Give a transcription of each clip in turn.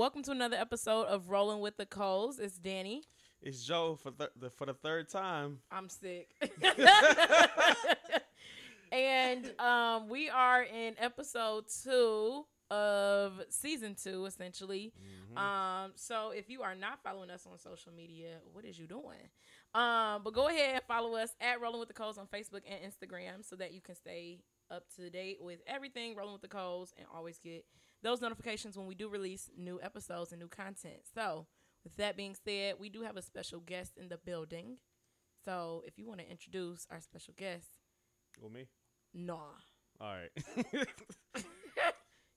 Welcome to another episode of Rolling with the Coles. It's Danny. It's Joe for th- the, for the third time. I'm sick. and um, we are in episode two of season two, essentially. Um, so if you are not following us on social media, what is you doing? Um, but go ahead and follow us at Rolling with the Coles on Facebook and Instagram so that you can stay up to date with everything Rolling with the Coles and always get those notifications when we do release new episodes and new content. So with that being said, we do have a special guest in the building. So if you want to introduce our special guest, With me? nah. All right.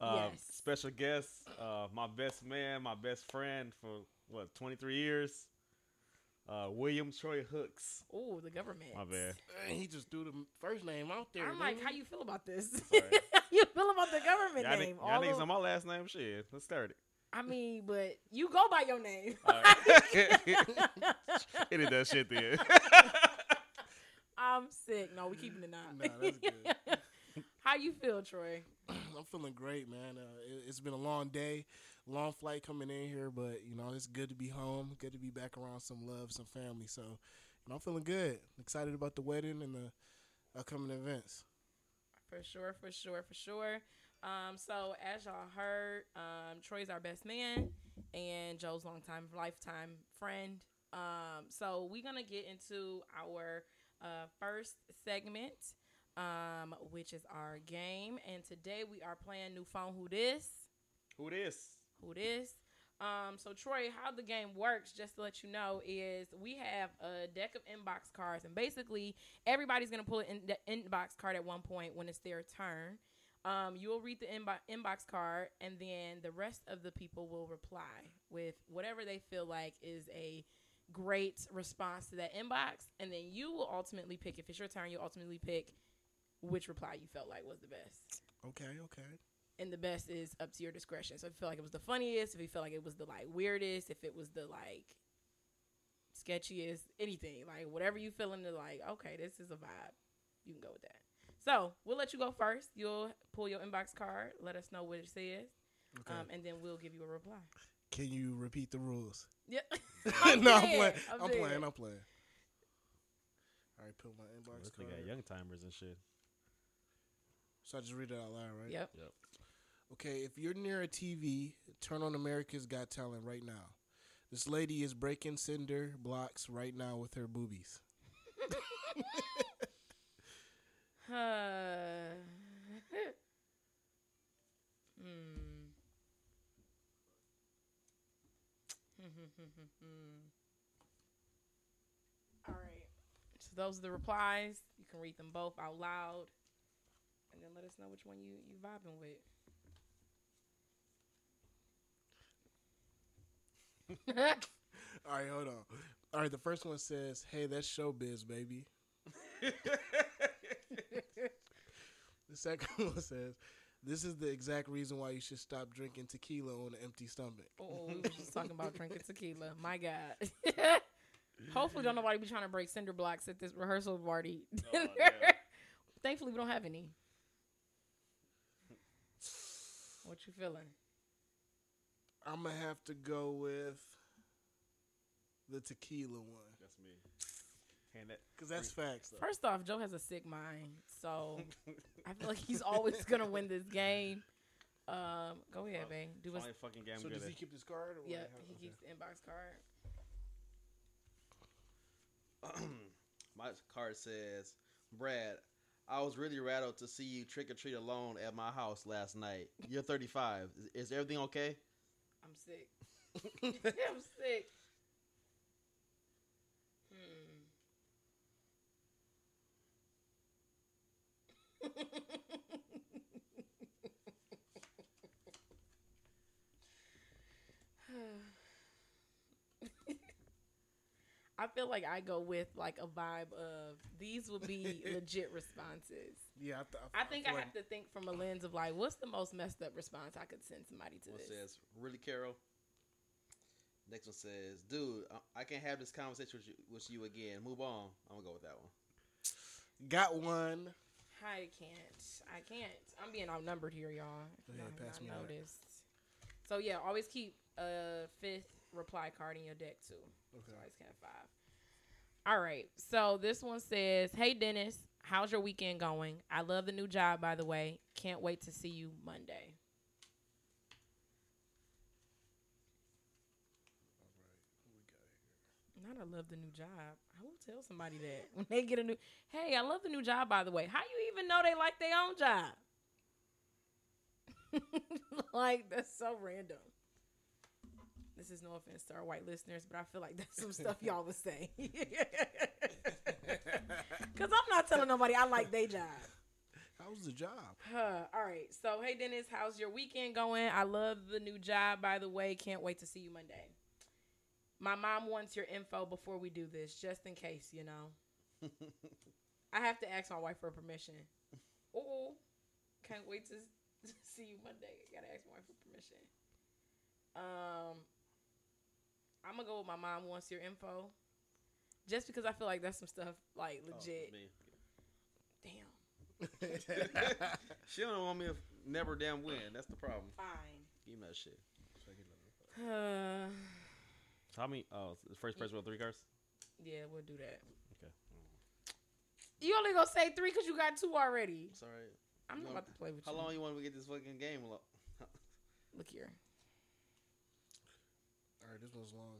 uh, Yes. Special guest, uh, my best man, my best friend for what 23 years. Uh, William Troy Hooks. Oh, the government. My bad. Man, he just threw the first name out there. I'm like, didn't how you feel about this? How you feel about the government Y'all, name? ni- y'all niggas on my last name. Shit, let's start it. I mean, but you go by your name. All right. Edit that shit then. I'm sick. No, we keeping it not. Nah, that's good. how you feel, Troy? I'm feeling great, man. Uh, it, it's been a long day, long flight coming in here, but you know it's good to be home. Good to be back around some love, some family. So, you know, I'm feeling good. Excited about the wedding and the upcoming events. For sure, for sure, for sure. Um, so as y'all heard, um, Troy's our best man and Joe's longtime lifetime friend. Um, so we're gonna get into our uh, first segment, um, which is our game. And today we are playing new phone. Who this? Who this? who this. Um, so Troy, how the game works, just to let you know, is we have a deck of inbox cards, and basically everybody's gonna pull an in- the inbox card at one point when it's their turn. Um, you will read the inbo- inbox card, and then the rest of the people will reply with whatever they feel like is a great response to that inbox, and then you will ultimately pick. If it's your turn, you'll ultimately pick which reply you felt like was the best Okay, okay. and the best is up to your discretion. So if you feel like it was the funniest, if you feel like it was the like weirdest, if it was the like sketchiest, anything, like whatever you feel in the like, okay, this is a vibe, you can go with that. So we'll let you go first. You'll pull your inbox card, let us know what it says, Okay. um, and then we'll give you a reply. Can you repeat the rules? Yeah, no, I'm I'm playing. I'm I'm playing. I'm playing. All right, put my inbox card. We got card. young timers and shit. So I just read it out loud, right? Yep. Yep. Okay, if you're near a TV, turn on America's Got Talent right now. This lady is breaking cinder blocks right now with her boobies. Uh, hmm. All right. So those are the replies. You can read them both out loud, and then let us know which one you you vibing with. All right, hold on. All right, the first one says, "Hey, that's showbiz, baby." the second one says, "This is the exact reason why you should stop drinking tequila on an empty stomach." oh, we were just talking about drinking tequila. My God. Hopefully, don't nobody be trying to break cinder blocks at this rehearsal party. Oh, damn. Thankfully, we don't have any. What you feeling? I'm gonna have to go with the tequila one That's me. Hand that. because that's facts. Though. First off, Joe has a sick mind, so I feel like he's always gonna win this game. Um, go ahead, babe. Do us. Fucking game So does he at. keep this card? Or? Yeah, he okay. keeps the inbox card. My card says, Brad, I was really rattled to see you trick or treat alone at my house last night. You're 35. Is, is everything okay? I'm sick. I'm sick. Hmm. I feel like I go with like a vibe of these will be legit responses. Yeah, I, th- I think I feel have to think from a lens of like, what's the most messed up response I could send somebody to One this? says, really, Carol? Next one says, dude, I, I can't have this conversation with you, with you again. Move on. I'm going to go with that one. got one. I can't. I can't. I'm being outnumbered here, y'all. If Go ahead, pass not me that. noticed. So yeah, always keep a fifth reply card in your deck too. So Okay. I always can have five. All right. So this one says, "Hey Dennis, how's your weekend going? I love the new job, by the way. Can't wait to see you Monday." Not I love the new job. I will tell somebody that when they get a new. Hey, I love the new job. By the way, how you even know they like their own job? like that's so random. This is no offense to our white listeners, but I feel like that's some stuff y'all was saying. Cause I'm not telling nobody I like their job. How's the job? Huh, all right. So, hey Dennis, how's your weekend going? I love the new job, by the way. Can't wait to see you Monday. My mom wants your info before we do this, just in case, you know. I have to ask my wife for permission. Oh, can't wait to see you Monday. I Gotta ask my wife for permission. Um, I'm gonna go with my mom wants your info, just because I feel like that's some stuff like Oh, legit. me. Damn, She don't want me to never damn win. That's the problem. fine. Give me that shit. Uh, How many? Oh, the first person with three cards. yeah, we'll do that. Okay. You only gonna say three because you got two already. It's all right. I'm You not want- about to play with How you. How long you want to get this fucking game? Look here. Right, this one's long.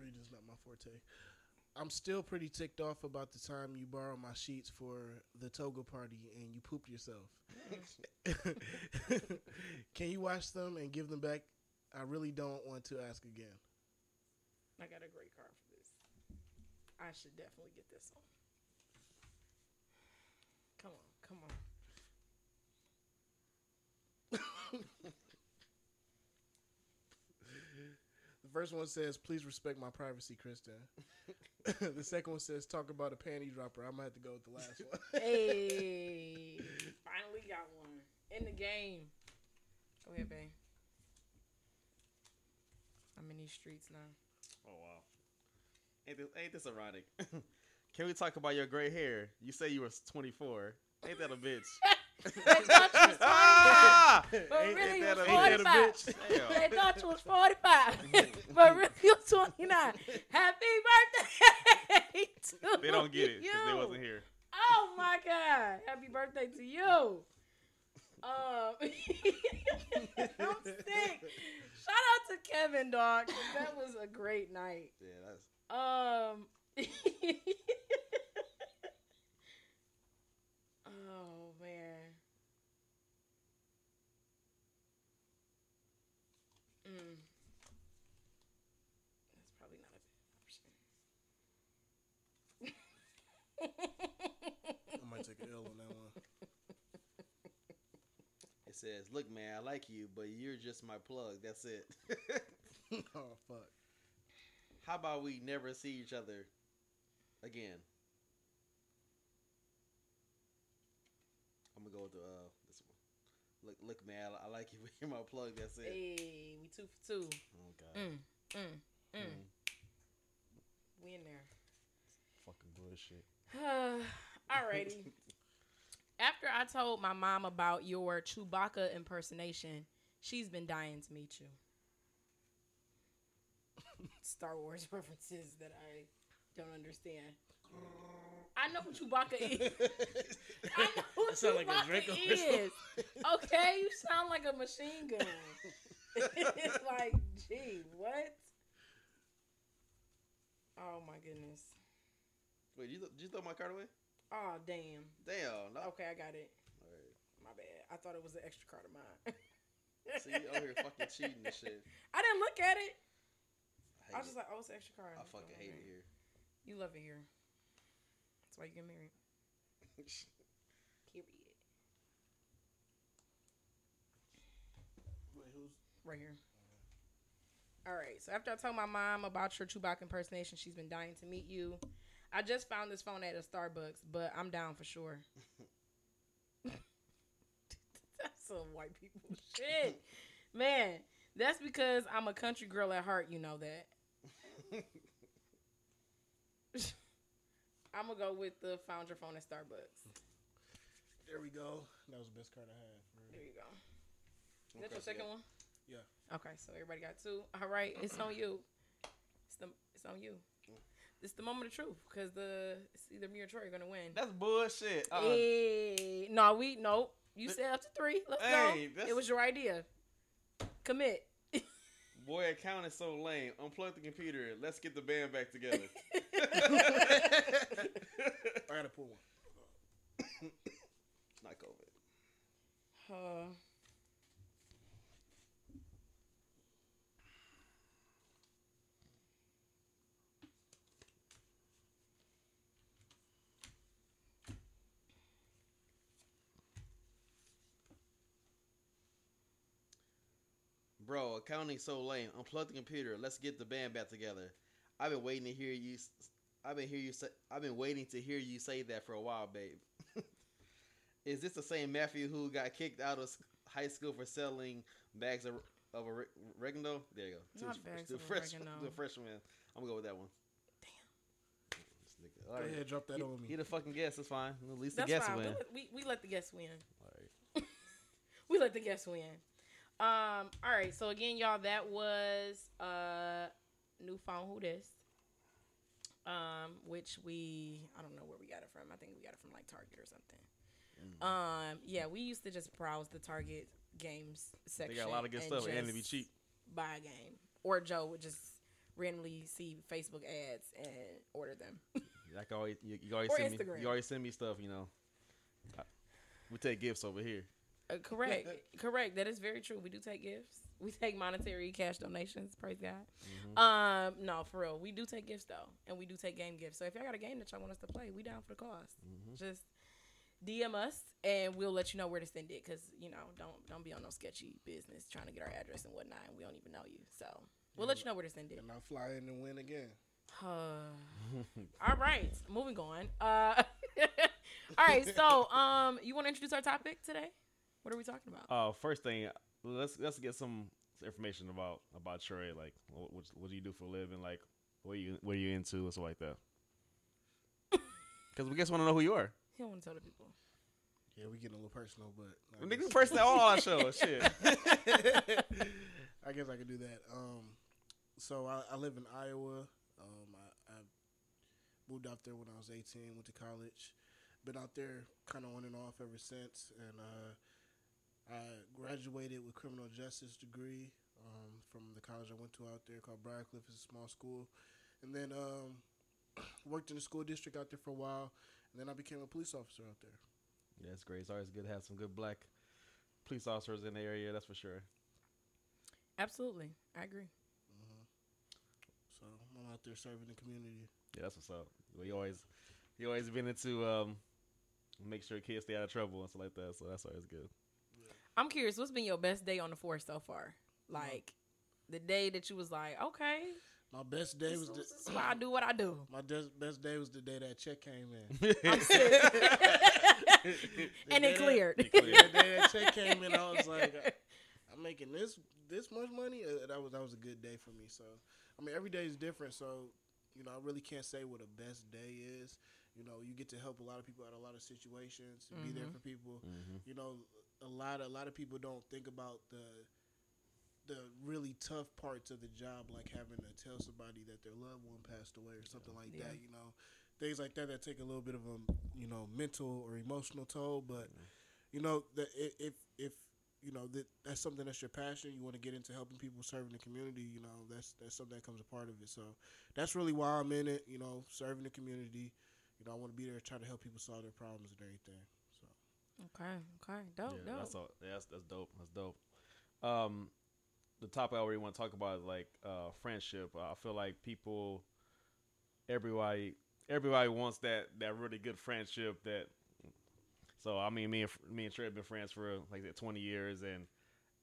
Reading's not my forte. I'm still pretty ticked off about the time you borrowed my sheets for the toga party and you pooped yourself. Can you wash them and give them back? I really don't want to ask again. I got a great card for this. I should definitely get this one. Come on, come on. The first one says, "Please respect my privacy, Kristen." the second one says, "Talk about a panty dropper." I'm gonna have to go with the last one. Hey, finally got one in the game. Go ahead, babe. I'm in these streets now. Oh wow. Ain't this, ain't this ironic? Can we talk about your gray hair? You say you were 24. Ain't that a bitch? They thought you was 25, Ah! but Ain't- really ain't you was a- ain't that a 45. They thought you was 45, but really you was 29. Happy birthday to They don't get it because they wasn't here. Oh my God. Happy birthday to you. Um, I'm sick. Shout out to Kevin, dog. That was a great night. Yeah, that's Um. oh man. Mm. That's probably not a bad option. I might take an L on that one. It says, "Look, man, I like you, but you're just my plug. That's it. oh fuck. How about we never see each other again?" I'm gonna go with the uh, this one. Look, look, man, I, I like you, but you're my plug. That's it. hey, we two for two. Oh god, Mm, mm, mm. Mm. We in there. fucking bullshit. Alrighty. After I told my mom about your Chewbacca impersonation, she's been dying to meet you. Star Wars references that I don't understand. I know who Chewbacca is. I know who That sound like a Chewbacca is. okay, you sound like a machine gun. it's like, gee, what? Oh my goodness. Wait, you, did you throw my card away? Oh damn. Damn. No. Okay, I got it. Alright. My bad. I thought it was an extra card of mine. See, you over here fucking cheating and shit. I didn't look at it. I, I hate was just it. like, oh, it's an extra card. I fucking hate it here. You love it here. That's why you get married. Period. Wait, who's? Right here. All right. So after I told my mom about your Chewbacca impersonation, she's been dying to meet you. I just found this phone at a Starbucks, but I'm down for sure. that's some white people shit, man. That's because I'm a country girl at heart. You know that. I'm gonna go with the found your phone at Starbucks. There we go. That was the best card I had. For There you go. Is that Okay, your second yeah. one? Yeah. Okay, so everybody got two. All right, it's on you. It's the it's on you. It's the moment of truth because the it's either me or Troy are gonna win. That's bullshit. Uh-uh. Hey, no, we no. You said up to three. Let's Hey, go. that's- It was your idea. Commit. Boy, account is so lame. Unplug the computer. Let's get the band back together. I gotta pull one. Not COVID. Uh, Bro, accounting so lame. Unplug the computer. Let's get the band back together. I've been waiting to hear you. s- I've been hear you say. I've been waiting to hear you say that for a while, babe. Is this the same Matthew who got kicked out of high school for selling bags of of ore- oregano? There you go. Not the, bags the of fresh, oregano. The freshman. I'm gonna go with that one. Damn. This nigga- Go ahead, drop that He, on me. he the fucking guess. It's fine. At least that's the guest fine. We win. let, we, we let the guess win. All right. We let the guess win. Um. All right. So again, y'all, that was uh new phone who this. Um, which we I don't know where we got it from. I think we got it from like Target or something. Mm. Um, yeah, we used to just browse the Target games section. They got a lot of good and stuff, and to be cheap. Buy a game, or Joe would just randomly see Facebook ads and order them. Like always, you, you always Or send me. You always send me stuff. You know. I- we take gifts over here. Uh, correct, correct. That is very true. We do take gifts. We take monetary cash donations. Praise God. Mm-hmm. Um, no, for real. We do take gifts though, and we do take game gifts. So if y'all got a game that y'all want us to play, we down for the cause. Mm-hmm. Just DM us, and we'll let you know where to send it. Cause you know, don't don't be on no sketchy business trying to get our address and whatnot, and we don't even know you. So we'll let you know where to send it. And I fly in and win again. All right, moving on. Uh, all right, so um, you want to introduce our topic today? What are we talking about? Uh, first thing, let's let's get some information about about Troy. Like, what what, what do you do for a living? Like, what are you what are you into and stuff like that. Because we just want to know who you are. He don't want to tell the people. Yeah, we getting a little personal, but I Nigga, guess- person that all our shows. Shit. I guess I could do that. Um, so I, I live in Iowa. Um, I, I moved out there when I was 18. Went to college. Been out there kind of on and off ever since. And uh, I graduated with criminal justice degree um, from the college I went to out there called Briar Cliff. It's a small school. And then um, worked in the school district out there for a while. And then I became a police officer out there. Yeah, it's great. It's always good to have some good black police officers in the area. That's for sure. Absolutely, I agree. So I'm out there serving the community. Yeah, that's what's up. We always, you always been into um, make sure kids stay out of trouble and stuff like that. So that's always good. I'm curious, what's been your best day on the force so far? Like the day that you was like, okay, My best day this, was the, this is why I do what I do. My des- best day was the day that check came in. and it day cleared. It cleared. the day that check came in, I was like, I'm making this this much money. Uh, that was that was a good day for me. So, I mean, every day is different. So, you know, I really can't say what a best day is. You know, you get to help a lot of people out of a lot of situations, be there Mhm. for people. Mhm. You know, a lot a lot of people don't think about the the really tough parts of the job, like having to tell somebody that their loved one passed away or something like Yeah. that. You know, things like that that take a little bit of a you know mental or emotional toll. But you know, that if if you know that that's something that's your passion, you want to get into helping people, serving the community. You know, that's that's something that comes a part of it. So that's really why I'm in it. You know, serving the community. You know, I want to be there, try to help people solve their problems and everything. So. Okay, okay, dope, yeah, dope. that's all. Yeah, that's, that's dope. That's dope. Um, the topic I really want to talk about is like uh, friendship. Uh, I feel like people, everybody, everybody wants that that really good friendship. That so I mean, me and me and Trey have been friends for like twenty years, and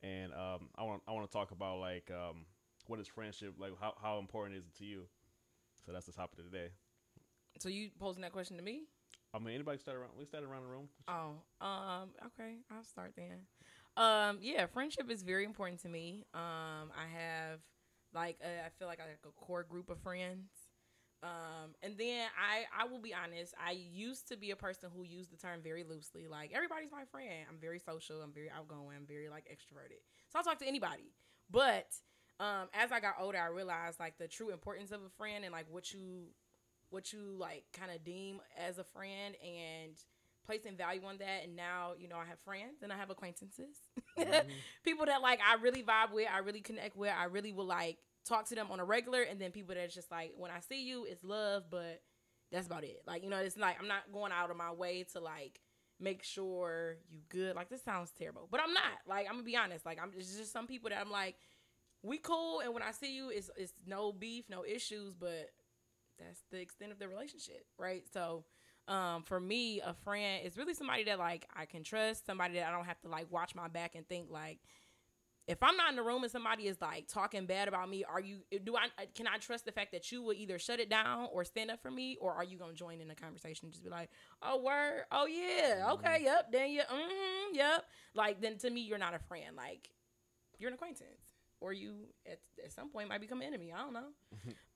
and um, I want I want to talk about like um, what is friendship like? How how important is it to you? So that's the topic of the day. so you posing that question to me? I mean, anybody start around? We start around the room. Oh, um, okay, I'll start then. Um, yeah, friendship is very important to me. Um, I have like a, I feel like I have a core group of friends. Um, and then I I will be honest, I used to be a person who used the term very loosely. Like everybody's my friend. I'm very social. I'm very outgoing. I'm very like extroverted. So I'll talk to anybody. But um, as I got older, I realized like the true importance of a friend and like what you what you like kind of deem as a friend and placing value on that. And now you know I have friends and I have acquaintances, Mm-hmm. people that like I really vibe with, I really connect with, I really will like talk to them on a regular, and then people that's just like when I see you, it's love, but that's about it. Like you know, it's like I'm not going out of my way to like make sure you good. Like this sounds terrible, but I'm not. Like I'm gonna be honest. Like I'm it's just some people that I'm like, we cool, and when I see you, it's it's no beef, no issues, but that's the extent of the relationship, right? So. Um, for me, a friend is really somebody that like I can trust, somebody that I don't have to like watch my back and think like, if I'm not in the room and somebody is like talking bad about me, are you do I can I trust the fact that you will either shut it down or stand up for me, or are you gonna join in the conversation and just be like, oh word, oh yeah, okay, yep, then you, mm-hmm, yep, like then to me you're not a friend, like you're an acquaintance, or you at, at some point might become an enemy. I don't know,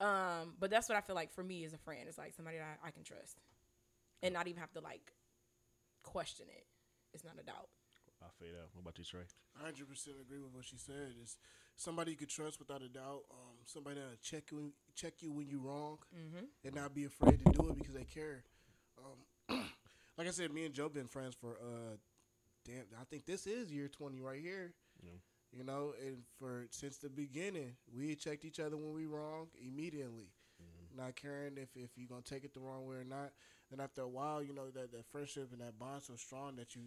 um, but that's what I feel like for me as a friend. It's like somebody that I, I can trust, and not even have to like question it. It's not a doubt. I fade out. What about you, Trey? I hundred percent agree with what she said. It's somebody you could trust without a doubt. Um, somebody that'll check you check you when you're wrong, Mm-hmm. and not be afraid to do it because they care. Um, like I said, me and Joe been friends for uh, damn. I think this is year twenty right here. Yeah. You know, and for since the beginning, we checked each other when we wrong immediately, not caring if if you're gonna take it the wrong way or not. Then after a while, you know that that friendship and that bond so strong that you,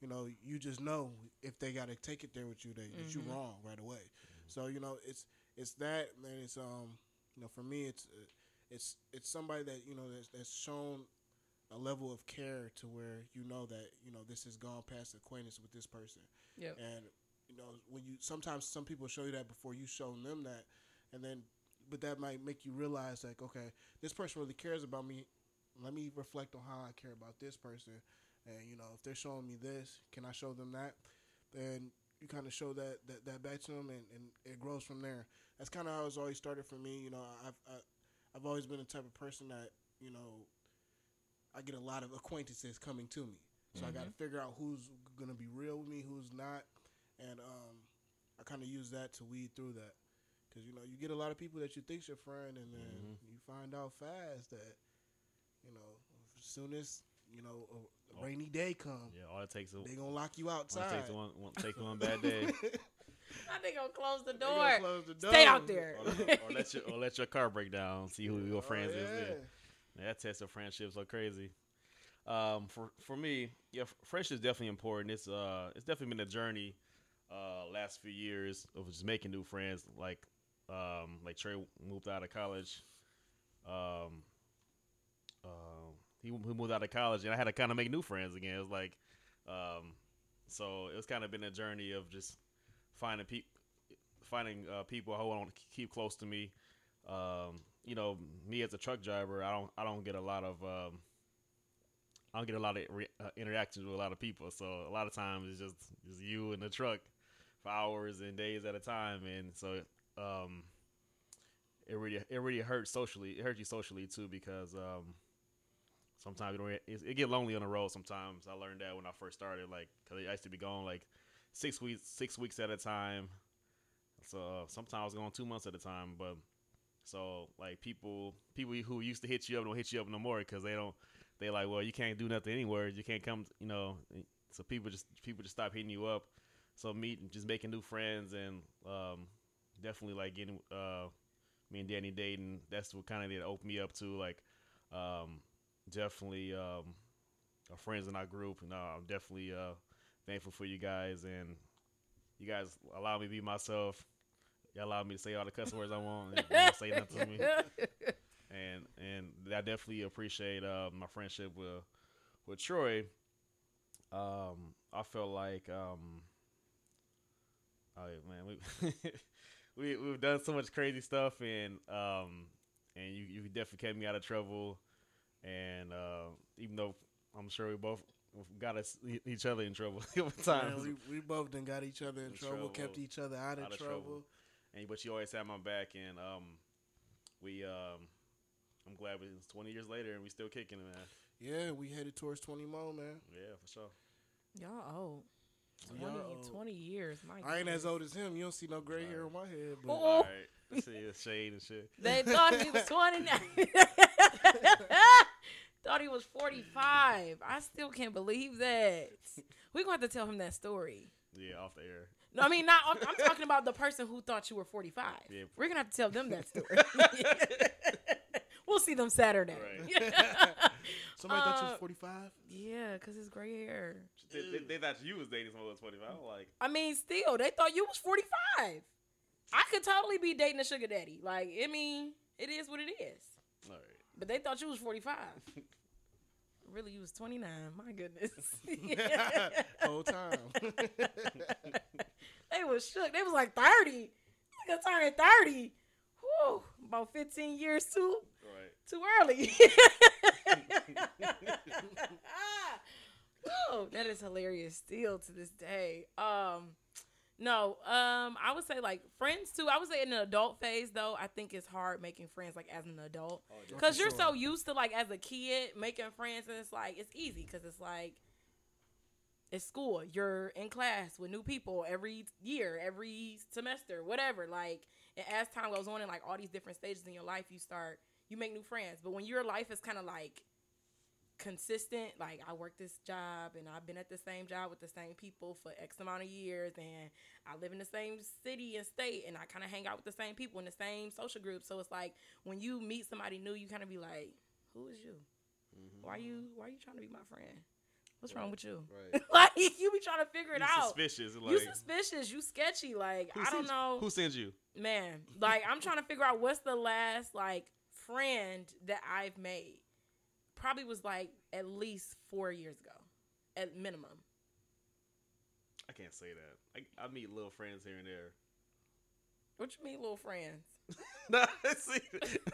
you know, you just know if they gotta take it there with you, that, that you Mhm. wrong right away. So you know, it's it's that man. It's um, you know, for me, it's uh, it's it's somebody that you know that's, that's shown a level of care to where you know that you know this has gone past acquaintance with this person Yep. and you know when you sometimes some people show you that before you show them that and then but that might make you realize like okay this person really cares about me. Let me reflect on how i care about this person. And you know if they're showing me this can i show them that? Then you kind of show that, that that back to them and, and it grows from there. That's kind of how it's always started for me you know. I've I, i've always been the type of person that you know i get a lot of acquaintances coming to me. So i mm-hmm. got to figure out who's gonna be real with me who's not and um, I kind of use that to weed through that because you know you get a lot of people that you think's your friend, and then Mhm. you find out fast that you know as soon as you know a, a Oh. rainy day come, Yeah, all it takes is they gonna lock you all it outside. takes one, one take one bad day, I think I'll close the door. gonna close the door. Stay out there. or, or let your or let your car break down. See who your Oh, friends is. There. That test of friendships are crazy. Um, for for me, yeah, friendship is definitely important. It's uh, it's definitely been a journey. Uh, last few years of just making new friends. Like, um, like Trey moved out of college. Um, um, he, he moved out of college, and I had to kind of make new friends again. It was like, um, so it's kind of been a journey of just finding people, finding uh, people who want to keep close to me. Um, you know, me as a truck driver, I don't I don't get a lot of um, I don't get a lot of re- uh, interactions with a lot of people. So a lot of times it's just just you in the truck for hours and days at a time, and so um, it really it really hurts socially. It hurts you socially too because um, sometimes you don't, it, it get lonely on the road. Sometimes I learned that when I first started, like because I used to be gone like six weeks six weeks at a time. So uh, sometimes I was going two months at a time, but so like people people who used to hit you up don't hit you up no more because they don't they like well you can't do nothing anywhere you can't come you know so people just people just stop hitting you up so meeting just making new friends and um, definitely like getting uh, me and Danny dating that's what kind of did open me up to like um, definitely um, our friends in our group. And uh, I'm definitely uh, thankful for you guys and you guys allow me to be myself. You allow me to say all the cuss words I want and don't say nothing to me. And and I definitely appreciate uh, my friendship with with Troy. Um, I felt like um, oh yeah, man, we we we've done so much crazy stuff, and um, and you you definitely kept me out of trouble, and uh, even though I'm sure we both got us each other in trouble over Man, we, we both done got each other in In trouble, trouble. kept each other out of, Out of trouble. trouble. and but you always had my back, and um, we um, I'm glad it's 20 years later and we still kicking it, man. Yeah, we headed towards 20 more, man. Yeah, for sure. Y'all old. 20, Y'all 20 years. My I ain't as old as him. You don't see no gray hair on my head, but Oh. All right. See his shade and shit. They thought he was 29. thought he was 45. I still can't believe that. We're going to have to tell him that story. Yeah, off the air. No, I mean, not. I'm, I'm talking about the person who thought you were 45. Yeah. We're gonna have to tell them that story. we'll see them Saturday. Right. somebody thought you Uh, was 45. yeah, cause it's gray hair. They, they, they thought you was dating someone who was forty five. Like, I mean, still, they thought you was 45. I could totally be dating a sugar daddy. Like, I mean, it is what it is. all right. But they thought you was 45. really, you was 29. My goodness. Whole time. they was shook. They was like 30. Nigga turning 30. Whew, about 15 years too. Right. too early. Oh, that is hilarious still to this day. Um no, um I would say like friends too. I would say in the adult phase though, I think it's hard making friends like as an adult. Oh, Cuz you're sure. so used to like as a kid making friends and it's like it's easy cuz it's like it's school. You're in class with new people every year, every semester, whatever. Like, and as time goes on, and like all these different stages in your life, you start you make new friends. But when your life is kind of like consistent, like I work this job and I've been at the same job with the same people for X amount of years, and I live in the same city and state, and I kind of hang out with the same people in the same social group. So it's like when you meet somebody new, you kind of be like, "Who is you? Mm-hmm. Why you Why are you trying to be my friend? What's wrong with you?" Right. like you be trying to figure it You out. suspicious. Like, you suspicious. You sketchy. Like I don't know, Who sends you? man. Like I'm trying to figure out what's the last like friend that I've made. Probably was like at least four years ago, at minimum. I can't say that. I, I meet little friends here and there. What you mean, little friends? no, see,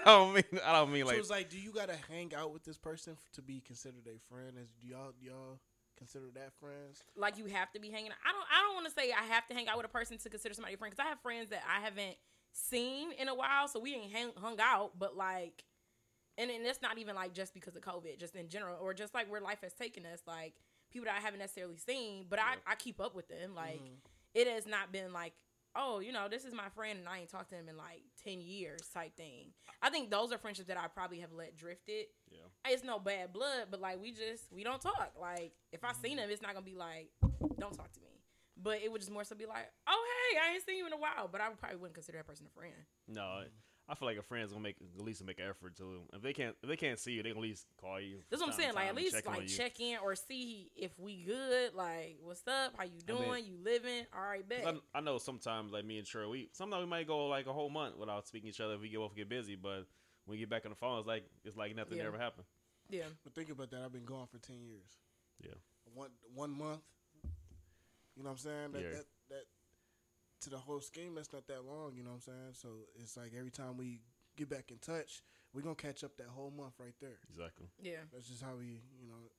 I don't mean. I don't mean so like. it's like, do you gotta hang out with this person f- to be considered a friend? As do y'all do y'all consider that friends? Like you have to be hanging. I don't. I don't want to say I have to hang out with a person to consider somebody a friend because I have friends that I haven't seen in a while, so we ain't hang, hung out. But like, and and it's not even like just because of COVID, just in general, or just like where life has taken us. Like people that I haven't necessarily seen, but Yeah. I I keep up with them. Like Mhm. it has not been like. Oh, you know, this is my friend, and I ain't talked to him in like ten years, type thing. I think those are friendships that I probably have let drifted yeah. it's no bad blood, but like we just we don't talk. Like if I seen him, it's not gonna be like, don't talk to me. But it would just more so be like, oh hey, I ain't seen you in a while. But I probably wouldn't consider that person a friend. No, I feel like a friend's gonna make at least make an effort to. If they can't, if they can't see you, they can at least call you. That's what I'm saying. Like at least check like check in or see if we good. Like what's up? How you I mean- doing? you living? All right, bet. 'Cause I, I know sometimes like me and Trey, we sometimes we might go like a whole month without speaking to each other if we get both get busy. But when we get back on the phone, it's like it's like nothing Yeah. ever happened. Yeah, But think about that. I've been gone for ten years. Yeah. One one month. You know what I'm saying? That, Yeah. that that to the whole scheme, that's not that long. You know what I'm saying? So it's like every time we get back in touch, we're gonna catch up that whole month right there. Exactly. yeah. That's just how we, you know.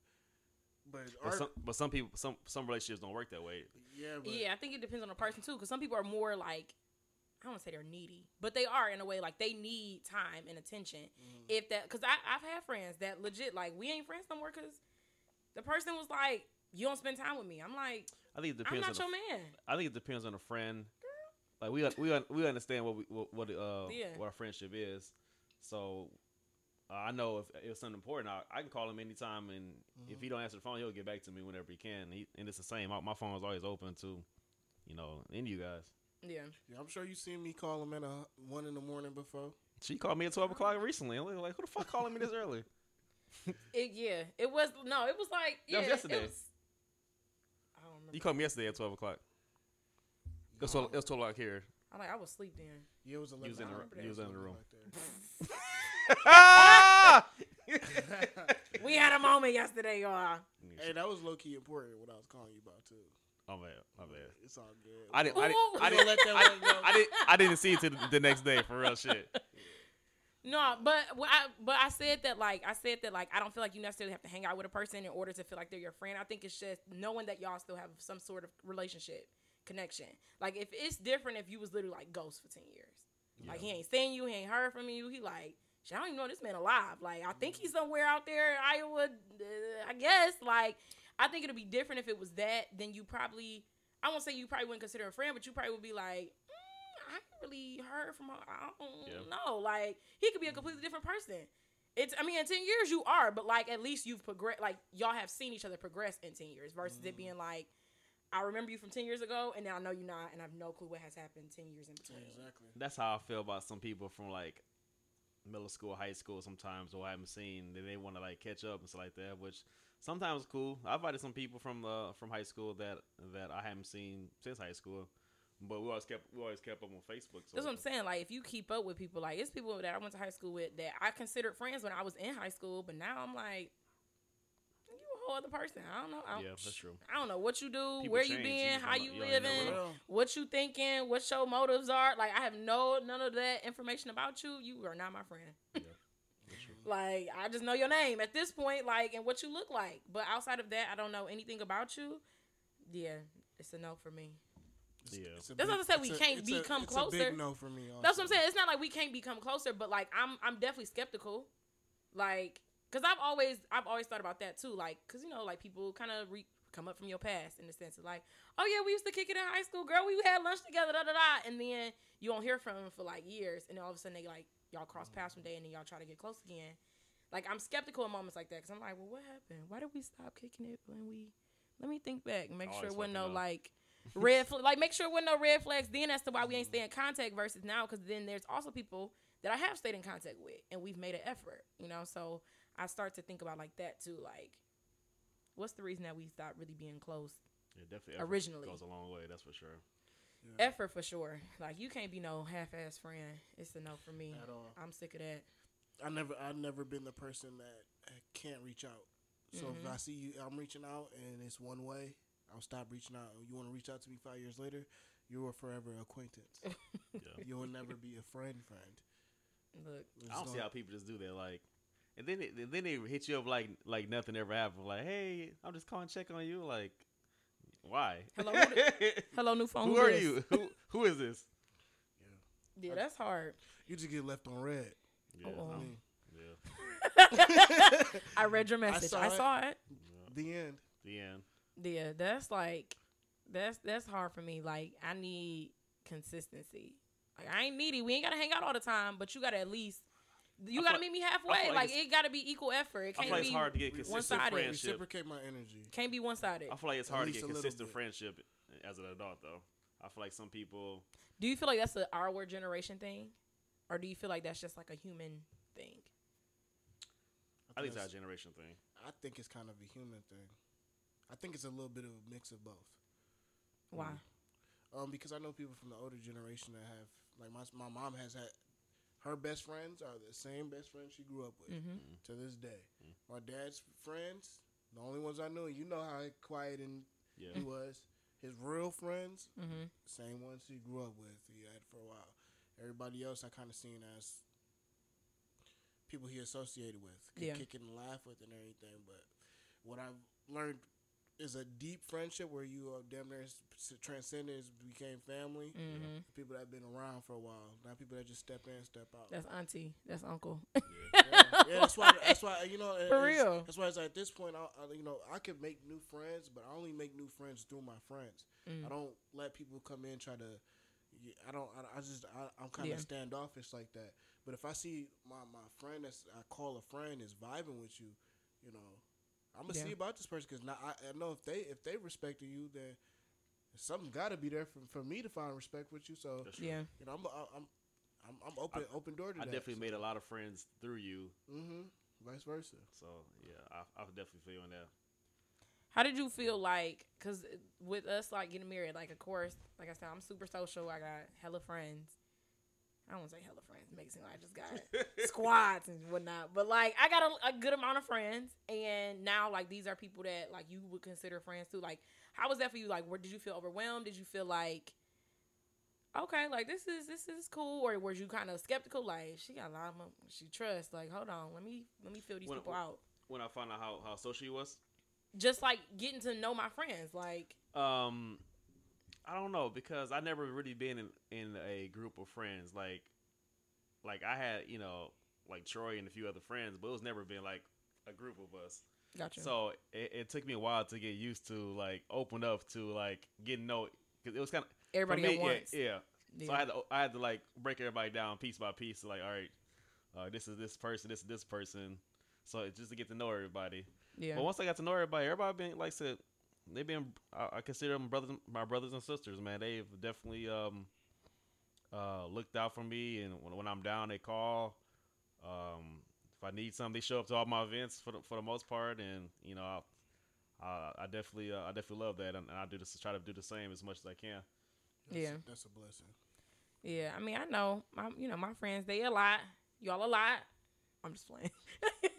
But, But our, some, but some people, some some relationships don't work that way. yeah, but yeah, I think it depends on the person too, because some people are more like I don't want to say they're needy, but they are in a way like they need time and attention. Mhm. If that, because I've had friends that legit like we ain't friends no more because the person was like, you don't spend time with me. I'm like, I think it depends. I'm depends. not on your the, man. I think it depends on a friend. Girl. Like we un- we un- we understand what we what, what uh Yeah. what our friendship is. So uh, I know if if it's something important, I, I can call him anytime, and if he don't answer the phone, he'll get back to me whenever he can. He, and it's the same. My, my phone is always open to, you know, any of you guys. Yeah, yeah, I'm sure you seen me call him at a one in the morning before. She called me at twelve o'clock recently. I'm like, who the fuck calling me this early? it yeah, it was no, it was like That yeah, was yesterday. It was, I don't remember. You called me yesterday at twelve o'clock. It was twelve, twelve o'clock here. I'm like I was asleep then. Yeah, it was 11 was in the- hours. you was in the room. Ah! We had a moment yesterday, y'all. hey, that was low key important. What I was calling you about too. Oh man, my bad. It's all good. I didn't. I didn't. I didn't, let that one go. I didn't. I didn't see it till the, the next day for real shit. No, but I but I said that like I said that like I don't feel like you necessarily have to hang out with a person in order to feel like they're your friend. I think it's just knowing that y'all still have some sort of relationship connection. Like if it's different if you was literally like ghost for ten years. Like he ain't seen you, he ain't heard from you. He like I don't even know this man alive. Like, I think he's somewhere out there in Iowa. Uh, I guess. Like, I think it'll be different if it was that. Then you probably, I won't say you probably wouldn't consider a friend, but you probably would be like, I ain't really heard from. her. I don't Yeah. know. Like, he could be a completely different person. It's. I mean, in ten years you are, but like at least you've progressed. Like y'all have seen each other progress in ten years versus it being like. I remember you from ten years ago, and now I know you not, and I have no clue what has happened ten years in between. Exactly. That's how I feel about some people from like middle school, high school. Sometimes, or I haven't seen, then they want to like catch up and stuff like that. Which sometimes cool. I've invited some people from uh, from high school that that I haven't seen since high school, but we always kept we always kept up on Facebook. So That's what I'm saying. Like, if you keep up with people, like it's people that I went to high school with that I considered friends when I was in high school, but now I'm like, you a whole other person. I don't know. I don't, Yeah, that's true. I don't know what you do, People where you change. You been, how you living. What you thinking, what your motives are. Like, I have no none of that information about you. You are not my friend. Yeah. Like, I just know your name at this point, like, and what you look like. But outside of that, I don't know anything about you. Yeah, it's a no for me. Yeah. That's big- what I said, we a- can't it's a- become it's closer. A big no for me. That's what I'm saying. It's not like we can't become closer, but like I'm I'm definitely skeptical. Like cuz I've always I've always thought about that too. Like cuz you know like people kind of re- come up from your past in the sense of like, "Oh yeah, we used to kick it in high school, girl. We had lunch together, da da da." And then you don't hear from them for like years, and then all of a sudden they like y'all cross mm-hmm. paths one day and then y'all try to get close again. Like I'm skeptical in moments like that cuz I'm like, "Well, what happened? Why did we stop kicking it when we Let me think back and make sure Always it wasn't no up. like red flag. Like make sure it wasn't no red flags then as to why we ain't stay in contact versus now because then there's also people that I have stayed in contact with and we've made an effort, you know. So I start to think about like that too. Like, what's the reason that we stopped really being close? Yeah, definitely. effort Originally. goes a long way. That's for sure. Yeah. Effort for sure. Like you can't be no half-ass friend. It's a no for me. At all. I'm sick of that. I never, I've never been the person that can't reach out. So Mhm. if I see you, I'm reaching out, and it's one way. I'll stop reaching out. You want to reach out to me five years later? You're a forever acquaintance. Yeah. you will never be a friend. Friend. Look, It's I don't see gonna- how people just do that. Like, and then it, and then they hit you up like like nothing ever happened. Like, hey, I'm just calling check on you. Like, why? Hello, who hello, new phone. who are this? you? Who who is this? Yeah, that's hard. You just get left on red. Yeah, Oh, I um, yeah. I read your message. I saw saw, it. it. the end. The end. Yeah, that's like that's that's hard for me. Like I need consistency. Like I ain't needy. We ain't gotta hang out all the time, but you gotta at least you I gotta feel- meet me halfway. like Like, it gotta be equal effort. It can't feel like be it's hard to get consistent one-sided. friendship. Reciprocate my energy. Can't be one sided. I feel like it's hard to get consistent friendship as an adult, though. I feel like some people. Do you feel like that's a our word generation thing, or do you feel like that's just like a human thing? I think it's that's- our generation thing. I think it's kind of a human thing. I think it's a little bit of a mix of both. Why? Um, because I know people from the older generation that have like my my mom has had her best friends are the same best friends she grew up with Mm-hmm. to this day. My dad's friends, the only ones I knew, you know how quiet and Yeah. he was. His real friends, Mm-hmm. same ones he grew up with. He had for a while. Everybody else I kind of seen as people he associated with, could Yeah. kick it and laugh with and everything. But what I've learned is a deep friendship where you are damn near s- s- transcended, became family. Mm-hmm. People that have been around for a while, not people that just step in, step out. That's auntie. That's uncle. yeah, yeah, that's why. That's why you know. For it's- real. That's why it's at this point. I, I, you know, I can make new friends, but I only make new friends through my friends. Mm. I don't let people come in try to. I don't. I, I just. I, I'm kind Yeah. of standoffish like that. But if I see my my friend that's I call a friend is vibing with you, you know, I'm gonna Yeah. see about this person because now I, I know if they if they respected you, then something got to be there for, for me to find respect with you. So That's. Yeah. you know, I'm I'm I'm, I'm open open door to I that. definitely made a lot of friends through you. Mm-hmm. Vice versa. So yeah, I I definitely feel on that. How did you feel like? Cause with us like getting married, like of course, like I said, I'm super social. I got hella friends. I don't want to say hella friends. It makes it seem like I just got squads and whatnot. But like I got a, a good amount of friends, and now like these are people that like you would consider friends too. Like, how was that for you? Like, where did you feel overwhelmed? Did you feel like okay, like this is this is cool, or were you kind of skeptical? Like she got a lot of mo- she trusts. Like hold on, let me let me feel these When- people out. When I found out how how social you was, Just like getting to know my friends, like um, I don't know because I never really been in in a group of friends like like I had you know like Troy and a few other friends, but it was never been like a group of us. Gotcha. So it, it took me a while to get used to like open up to like getting know because it was kind of Everybody me, at once. Yeah, yeah. So I had to I had to like break everybody down piece by piece. like all right, uh, this is this person, this is this person. So it's just to get to know everybody. Yeah. But once I got to know everybody, everybody been like said, they've been I, I consider them brothers, my brothers and sisters. Man, they've definitely um uh looked out for me, and when, when I'm down, they call. Um, if I need something, they show up to all my events for the, for the most part, and you know, I, I, I definitely uh, I definitely love that, and, and I do this try to do the same as much as I can. That's, Yeah. that's a blessing. Yeah, I mean, I know my, you know, my friends. They a lot. Y'all a lot. I'm just playing.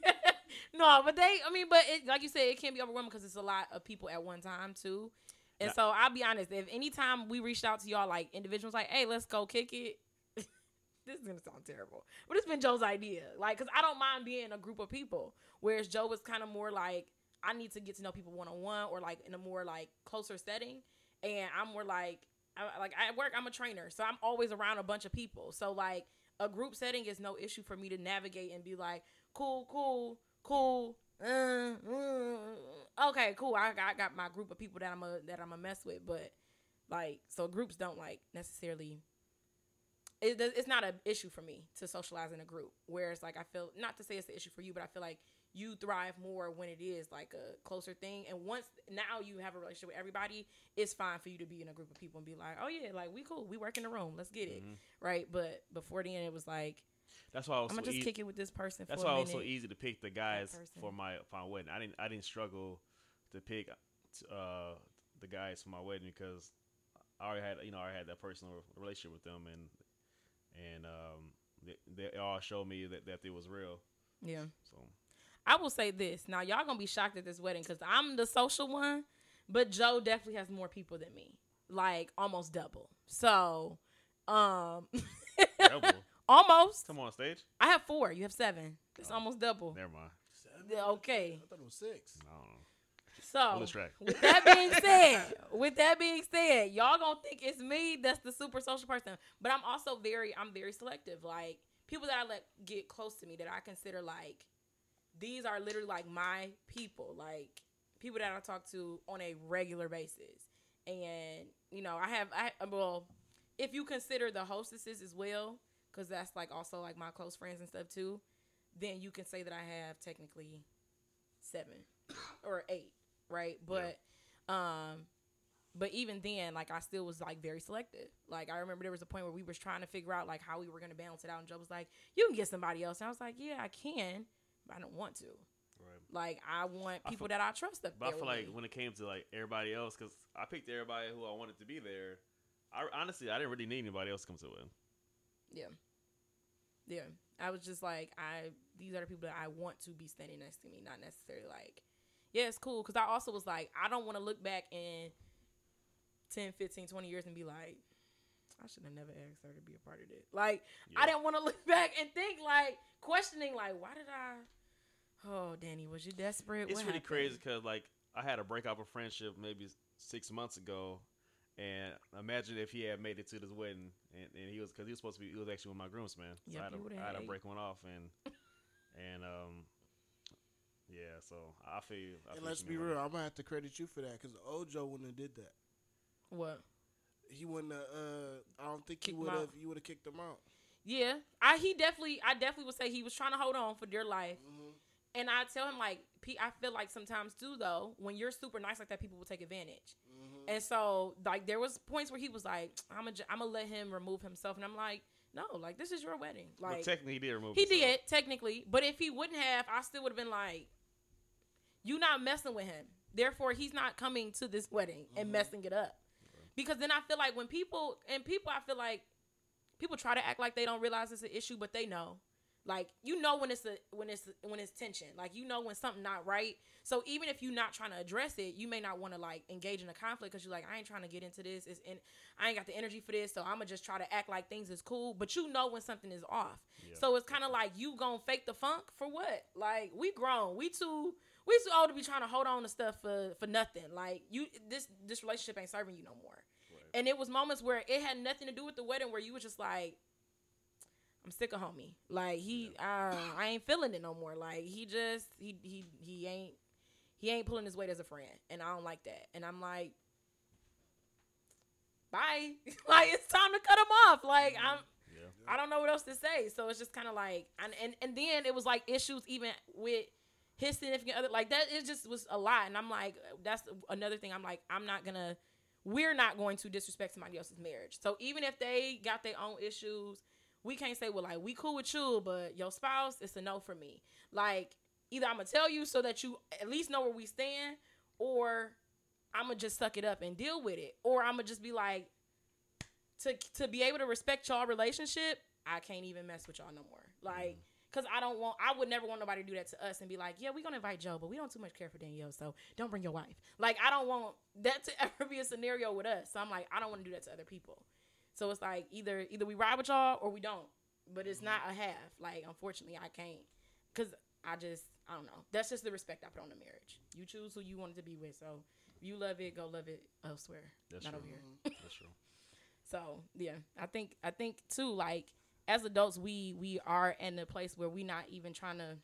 no, but they. I mean, but it, like you said, it can't be overwhelming because it's a lot of people at one time too. And so I'll be honest. If anytime we reached out to y'all, like individuals, like, hey, let's go kick it. this is gonna sound terrible, but it's been Joe's idea. Like, cause I don't mind being in a group of people. Whereas Joe was kind of more like, I need to get to know people one on one or like in a more like closer setting. And I'm more like, I, like at work, I'm a trainer, so I'm always around a bunch of people. So like a group setting is no issue for me to navigate and be like, cool, cool, cool. Uh, uh, okay, cool. I got, I got my group of people that I'm a that I'm a mess with, but like so groups don't like necessarily. It, it's not an issue for me to socialize in a group. Whereas like I feel not to say it's an issue for you, but I feel like you thrive more when it is like a closer thing. And once now you have a relationship with everybody, it's fine for you to be in a group of people and be like, oh yeah, like we cool, we work in the room, let's get it, Mhm. right? But before then, it was like That's why I was I'm so just easy. kick it with this person. That's why it was so easy to pick the guys for my for my wedding. I didn't I didn't struggle to pick uh, the guys for my wedding because I already had you know I already had that personal relationship with them and and um, they, they all showed me that that it was real. Yeah. So I will say this. Now y'all gonna be shocked at this wedding because I'm the social one, but Joe definitely has more people than me, like almost double. So, um, double. Almost. Come on stage. I have four. You have seven. It's Oh. almost double. Never mind. Seven? Yeah, okay. I thought it was six. I don't know. So with that being said, with that being said, y'all gonna think it's me that's the super social person. But I'm also very, I'm very selective. Like people that I let get close to me that I consider like these are literally like my people, like people that I talk to on a regular basis. And you know, I have, I well, if you consider the hostesses as well, because that's like also like my close friends and stuff too, then you can say that I have technically seven or eight, right? But um but even then, like I still was like very selective. Like I remember there was a point where we was trying to figure out like how we were gonna balance it out, and Joe was like, "You can get somebody else," and I was like, "Yeah, I can, but I don't want to. Right. Like I want I people feel- that I trust up But I feel like me." when it came to like everybody else, because I picked everybody who I wanted to be there. I honestly I didn't really need anybody else to come to it. Yeah. Yeah. I was just like, I these are the people that I want to be standing next to me, not necessarily like, yeah, it's cool. Cause I also was like, I don't want to look back in 10, 15, 20 years and be like, I should have never asked her to be a part of it. Like, I didn't want to look back and think like, questioning like, why did I? Oh, Danny, was you desperate? It's What really happened? crazy because like I had a breakup of friendship maybe six months ago, and imagine if he had made it to this wedding, and, and he was because he was supposed to be he was actually with my groomsman. So Yep, I had you to, would've I had had to break one off, and and um yeah, so I feel you. I And feel let's be real, about I'm gonna have to credit you for that because Ojo wouldn't have did that. What? He wouldn't. Have, uh, I don't think he would have. out. You would have kicked him out. Yeah, I he definitely, I definitely would say he was trying to hold on for dear life. Mm-hmm. And I tell him like, P- I feel like sometimes too though, when you're super nice like that, people will take advantage. Mm-hmm. And so like there was points where he was like, I'm gonna, I'm gonna let him remove himself, and I'm like, no, like this is your wedding. Like technically, he did remove. he himself. did technically, but if he wouldn't have, I still would have been like, you not messing with him. Therefore, he's not coming to this wedding and Mhm. messing it up. Because then I feel like when people and people, I feel like people try to act like they don't realize it's an issue, but they know. Like you know when it's a when it's when it's tension. Like you know when something not right. So even if you're not trying to address it, you may not want to like engage in a conflict because you're like, I ain't trying to get into this. It's in I ain't got the energy for this, so I'm gonna just try to act like things is cool. But you know when something is off. Yeah. So it's kind of like you gonna fake the funk for what? Like we grown, we too, we too old to be trying to hold on to stuff for for nothing. Like you, this this relationship ain't serving you no more. Right. And it was moments where it had nothing to do with the wedding, where you was just like, I'm sick of homie. Like he, uh, I ain't feeling it no more. Like he just, he, he, he ain't, he ain't pulling his weight as a friend, and I don't like that. And I'm like, bye. like it's time to cut him off. Like I'm, Yeah. I don't know what else to say. So it's just kind of like, and, and and then it was like issues even with his significant other. Like that, it just was a lot. And I'm like, that's another thing. I'm like, I'm not gonna, we're not going to disrespect somebody else's marriage. So even if they got their own issues, we can't say, well, like we cool with you, but your spouse, it's a no for me. Like either I'm gonna tell you so that you at least know where we stand, or I'm gonna just suck it up and deal with it, or I'm gonna just be like, to to be able to respect y'all relationship, I can't even mess with y'all no more. Like, mm. cause I don't want, I would never want nobody to do that to us and be like, yeah, we gonna invite Joe, but we don't too much care for Danielle, so don't bring your wife. Like, I don't want that to ever be a scenario with us. So I'm like, I don't want to do that to other people. So it's like either either we ride with y'all or we don't. But it's not mm-hmm. a half. Like, unfortunately, I can't, cause I just, I don't know. That's just the respect I put on the marriage. You choose who you want it to be with. So if you love it, go love it elsewhere, That's not true. over here. Mm-hmm. That's true. So yeah, I think I think too like as adults we we are in a place where we're not even trying to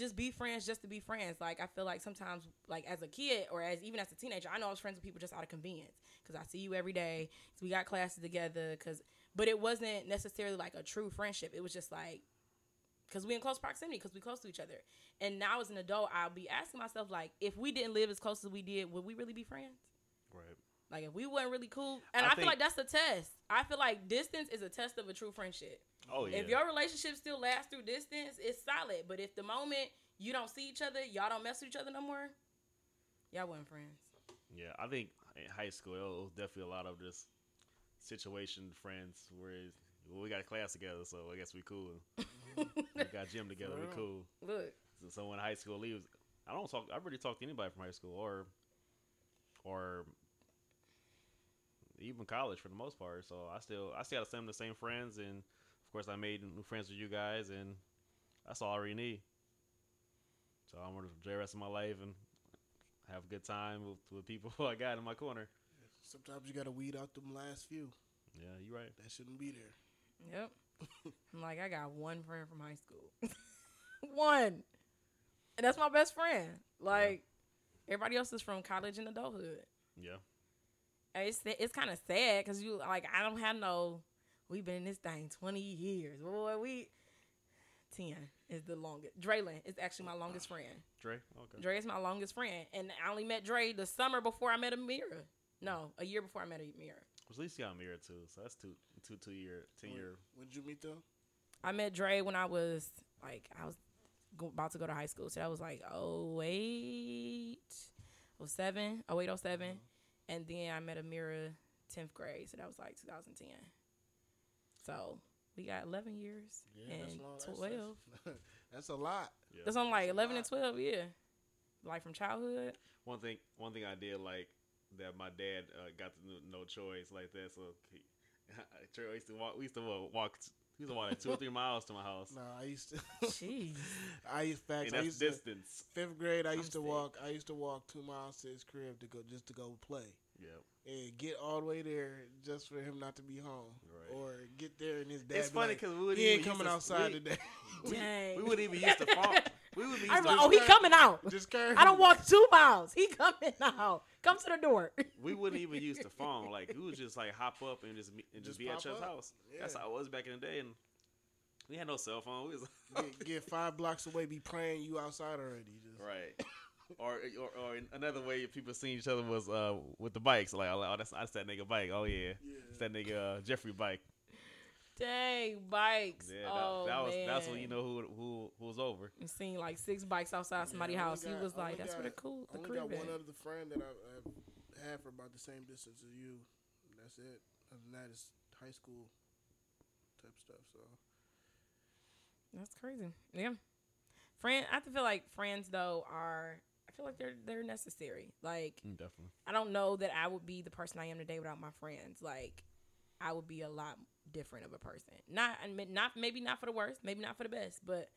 just be friends just to be friends. Like I feel like sometimes like as a kid or as even as a teenager, I know I was friends with people just out of convenience because I see you every day. So we got classes together because but it wasn't necessarily like a true friendship. It was just like because we in close proximity because we close to each other. And now as an adult, I'll be asking myself like, if we didn't live as close as we did, would we really be friends? Right. Like if we wasn't really cool, and I I, feel like that's a test. I feel like distance is a test of a true friendship. Oh yeah. If your relationship still lasts through distance, it's solid. But if the moment you don't see each other, y'all don't mess with each other no more, y'all wasn't friends. Yeah, I think in high school it was definitely a lot of this situation friends where well, we got a class together, so I guess we cool. we got gym together, we cool. Look, So, so when high school leaves, I don't talk. I really talk to anybody from high school or or even college for the most part. So I still I still got some of the same friends, and of course I made new friends with you guys, and that's all I really need. So I'm gonna enjoy the rest of my life and have a good time with, with people I got in my corner. Sometimes you gotta weed out them last few. Yeah, you're right. That shouldn't be there. yep. I'm like, I got one friend from high school, one, and that's my best friend. Like everybody else is from college and adulthood. Yeah, And it's it's kind of sad because you like I don't have no. We've been in this thing twenty years, boy. We ten is the longest. Draylon is actually my longest friend. Dre. Okay. Dre is my longest friend, and I only met Dre the summer before I met Amira. No, a year before I met Amira. At least you got married too, so that's two two two year ten year. When did you meet them? I met Dre when I was like I was go, about to go to high school, so that was like oh eight, oh seven, oh eight, oh seven, uh-huh. And then I met Amira tenth grade, so that was like 2010. So we got 11 years and That's, 12. that's, that's a lot. Yeah. That's on like That's 11 and 12, yeah. Like from childhood. One thing, one thing I did like that my dad uh, got to know, know choice like that. So he, Troy used to walk. We used to walk. Walk we used to walk like two or three miles to my house. No, I used to. Jeez. I used facts. and I that's used to, distance. fifth grade. I used to sick. walk. I used to walk two miles to his crib to go just to go play Yeah. and get all the way there just for him not to be home, Right. or get there and his dad. It's be funny like, because we wouldn't he ain't even coming to, outside we, today. Dang. we wouldn't even used to phone. We would be I'm like, to, oh, he coming out. just curve. I don't walk two miles. He coming out. Come to the door. we wouldn't even use the phone. Like we would just like hop up and just meet- and just, Just be at pop Chuck's up. house. That's how it was back in the day, and we had no cell phone. We was get, get five blocks away, be praying you outside already. Just, right. Or, or or another way people seen each other was uh with the bikes like oh that's that's that nigga bike oh yeah Yeah. it's that nigga uh, Jeffrey bike Dang, bikes. yeah that, oh, that was man. that's when you know who who who was over You seen like six bikes outside somebody's I only house. He was like, only "That's where the got- cool, the only crib got one at." other friend that I've, I've had for about the same distance as you. That's it. Other than that, it's high school type stuff. So That's crazy. Yeah, friend. I feel like friends though are. I feel like they're they're necessary. Like Mm, definitely I don't know that I would be the person I am today without my friends. Like I would be a lot different of a person. Not not maybe not for the worst, maybe not for the best, but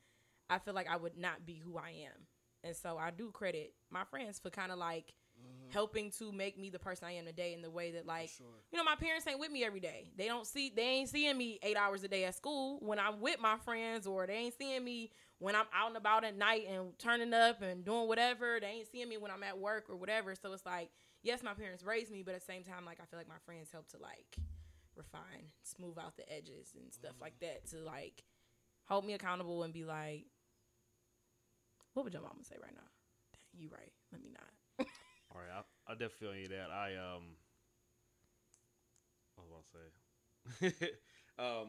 I feel like I would not be who I am. And so I do credit my friends for kind of like mm-hmm. helping to make me the person I am today in the way that like sure. you know my parents ain't with me every day. They don't see they ain't seeing me 8 hours a day at school when I'm with my friends or they ain't seeing me when I'm out and about at night and turning up and doing whatever. They ain't seeing me when I'm at work or whatever. So it's like yes, my parents raised me, but at the same time like I feel like my friends help to like refine, smooth out the edges and stuff like that to like hold me accountable and be like what would your mama say right now? Dang, you right. Let me not. All right, I, I definitely feel you that. I um, what was I say? um,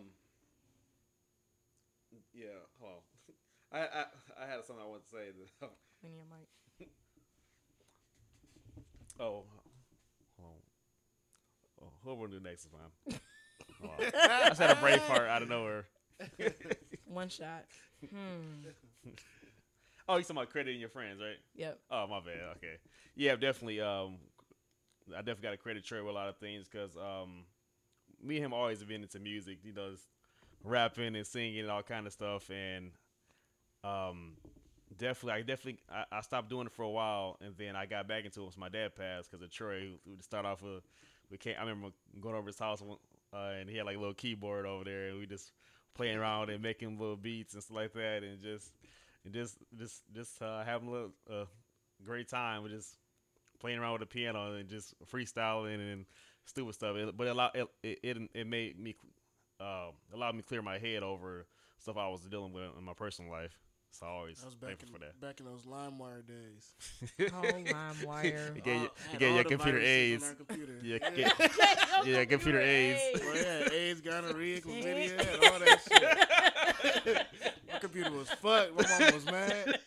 yeah. Hold on. I, I I had something I wanted to say. that- your mic. oh. Oh, who will do next time? Hold on. I just had a brain fart out of nowhere. One shot. Hmm. Oh, you talking about crediting your friends, right? Yep. Oh, my bad. Okay. Yeah, definitely. Um, I definitely got a credit Trey with a lot of things because um, me and him always been into music. You know, just rapping and singing and all kind of stuff. And um, definitely, I definitely, I, I stopped doing it for a while, and then I got back into it once my dad passed because of Troy. We would start off with, we came. I remember going over his house, uh, and he had like a little keyboard over there, and we just playing around and making little beats and stuff like that, and just and just just just uh, having a little uh, great time with just playing around with the piano and just freestyling and stupid stuff. It, but it, allowed, it it it made me uh, allowed me clear my head over stuff I was dealing with in my personal life. So I always That was back thankful in, for that. back in those LimeWire days. Oh, LimeWire. It gave you, All- it gave all computer viruses AIDS. computer. Yeah, yeah. get- Yeah, computer AIDS. Well, yeah, AIDS, gonorrhea, chlamydia, and all that shit. My computer was fucked. My mom was mad.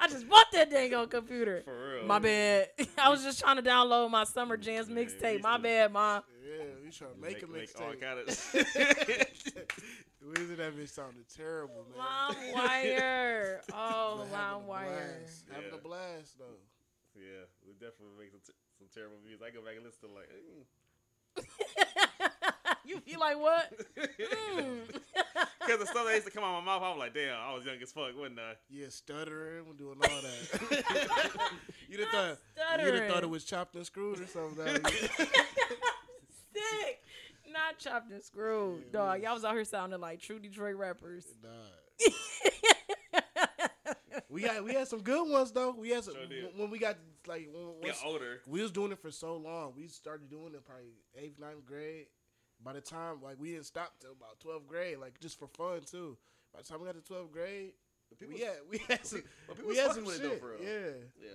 I just bought that dang old computer. For real. My bad. I was just trying to download my Summer Jams mixtape. My bad, mom. Yeah, we trying to make, a mixtape? all mixtape. kind of. We was in that bitch sounded terrible, man. LimeWire. Oh, But having a LimeWire. blast. Having Yeah. a blast though. yeah, we definitely make some, t- some terrible views. I go back and listen to like. mm. you feel like what? Mm. Because the stuff that used to come out of my mouth, I was like, damn, I was young as fuck, wasn't I? Yeah, stuttering, and doing all that. you'd have thought you'd have thought it was chopped and screwed or something. Sick. Not chopped and screwed. Yeah, Dog, we- y'all was out here sounding like true Detroit rappers. Nah. We got we had some good ones though. We had some, Sure when we got like when, Yeah, once- older. we was doing it for so long. We started doing it probably eighth, ninth grade. By the time like we didn't stop till about twelfth grade, like just for fun too. By the time we got to twelfth grade, we had we had some but people we had some with it though, shit. for real. yeah, Yeah.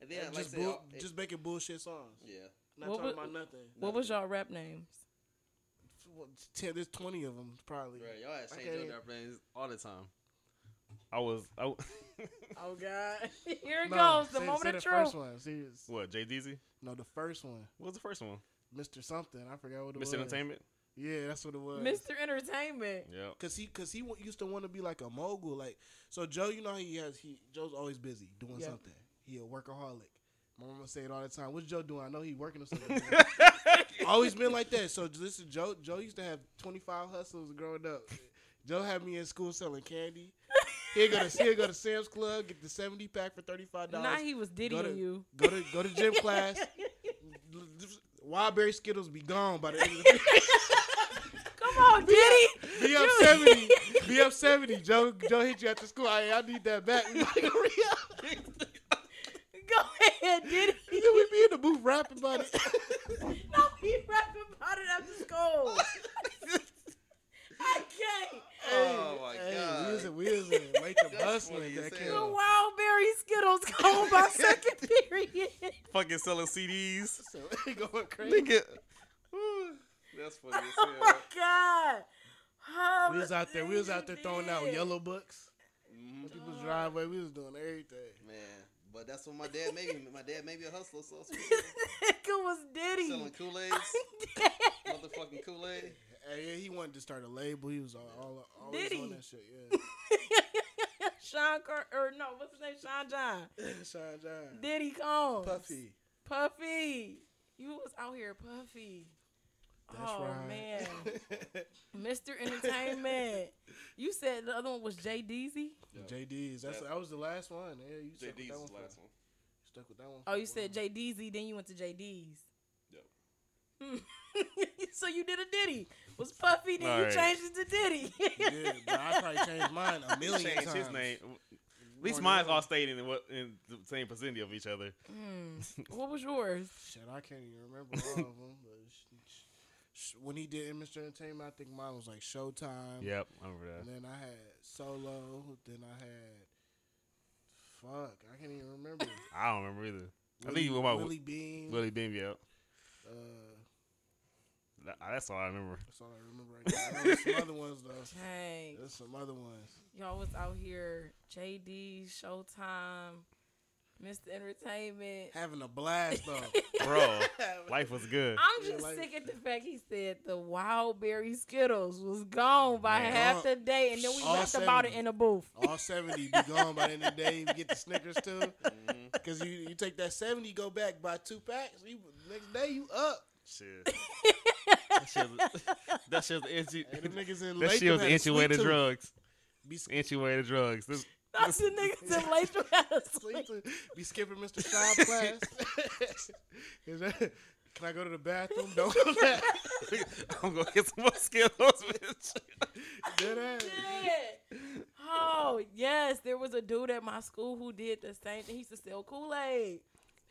And then, And like just I bull, all- it- just making bullshit songs. yeah. Not What talking wa- about nothing. What was y'all rap names? Well, ten, there's twenty of them probably. Right. Y'all had St. Okay. Airplanes all the time. I was. I, w- Oh God! Here it No, goes, the say- moment say of the truth. First one, serious. what, Jay Deezy? No, the first one, What was the first one? Mr. Something. I forgot what it Mr. was. Mr. Entertainment? Yeah, that's what it was. Mr. Entertainment. Yeah. Cause he, cause he wa- used to want to be like a mogul. Like, so Joe, you know, he has he Joe's always busy doing Yeah. something. He a workaholic. My mama say it all the time. What's Joe doing? I know he working or something. always been like that. So this is Joe. Joe used to have twenty five hustles growing up. Joe had me in school selling candy. He'd go to he'd go to Sam's Club, get the seventy pack for thirty five Now dollars. he was Go diddying to- you. Go to go to gym class. Wildberry Skittles be gone by the end of the Come on, Diddy. Be up seventy. Be up seventy. Joe Joe hit you after school. I, I need that back. We like, hurry up. Go ahead, Diddy. And then we be in the booth rapping about it. no, he rapping about it after school. I can't. Oh, my hey, God. We was in, we was in late to That's bustling funny that. The hell. Wildberry Skittles come by second period. Fucking selling CDs. So they going crazy. Nigga. Woo. That's funny as Oh my god. Oh, We was out there. We was out there you throwing out yellow books. Mhm. People's driveway. We was doing everything. Man, but that's what my dad made me. My dad made me a hustler, so Nigga was Diddy. selling Kool Aids, motherfucking Kool Aid. Hey, yeah, he wanted to start a label. He was all, all always Did on that shit. Yeah. Sean Car- or no, what's his name? Sean John. Sean John. Diddy Combs. Puffy. Puffy. You was out here, Puffy. That's oh right. man. Mr. Entertainment. You said the other one was Jay Deezy? JD's. That's That- that was the last one. Yeah, you Jay took D's that was the one last from- one. Stuck with that one. Oh, for you a said while. JDZ, then you went to JD's. Yep. So you did a Diddy. Was Puffy, then you Alright. changed it to Diddy. Yeah, but I probably changed mine a million Changed times. his name. At least mine's all ever. stayed in what in the same vicinity of each other. Hmm. What was yours? Shit, I can't even remember all of them. But when he did Mr. Entertainment, I think mine was like Showtime. Yep, I remember that. And then I had Solo. Then I had. Fuck, I can't even remember. I don't remember either. I Willie, think you went about Willie Beam. Willie Beam. Yep. Uh, That- That's all I remember. that's all I remember right now. I know there's some other ones though. Dang. There's some other ones. Y'all was out here, JD, Showtime, Mr. Entertainment. Having a blast though. Bro, life was good. I'm just like- sick at the fact he said the wild berry Skittles was gone by Man. half the day, and then we left rapped about it in the booth. All 70 be gone by the end of the day. You get the Snickers too. Mm-hmm. Because you, you take that 70, go back, buy two packs. You, next day, you up. Shit. that shit. was- That shit. was Inchi, Hey, niggas in that shit was had a sweet intuated drugs. Be, s- Intuated drugs. This, Not the niggas in Latham had a sleep. be skipping Mr. Schaub class. Is that, can I go to the bathroom? Don't go back. I'm gonna get some more Skittles, bitch. Dead ass. Shit. Oh yes, there was a dude at my school who did the same thing. He used to sell Kool Aid.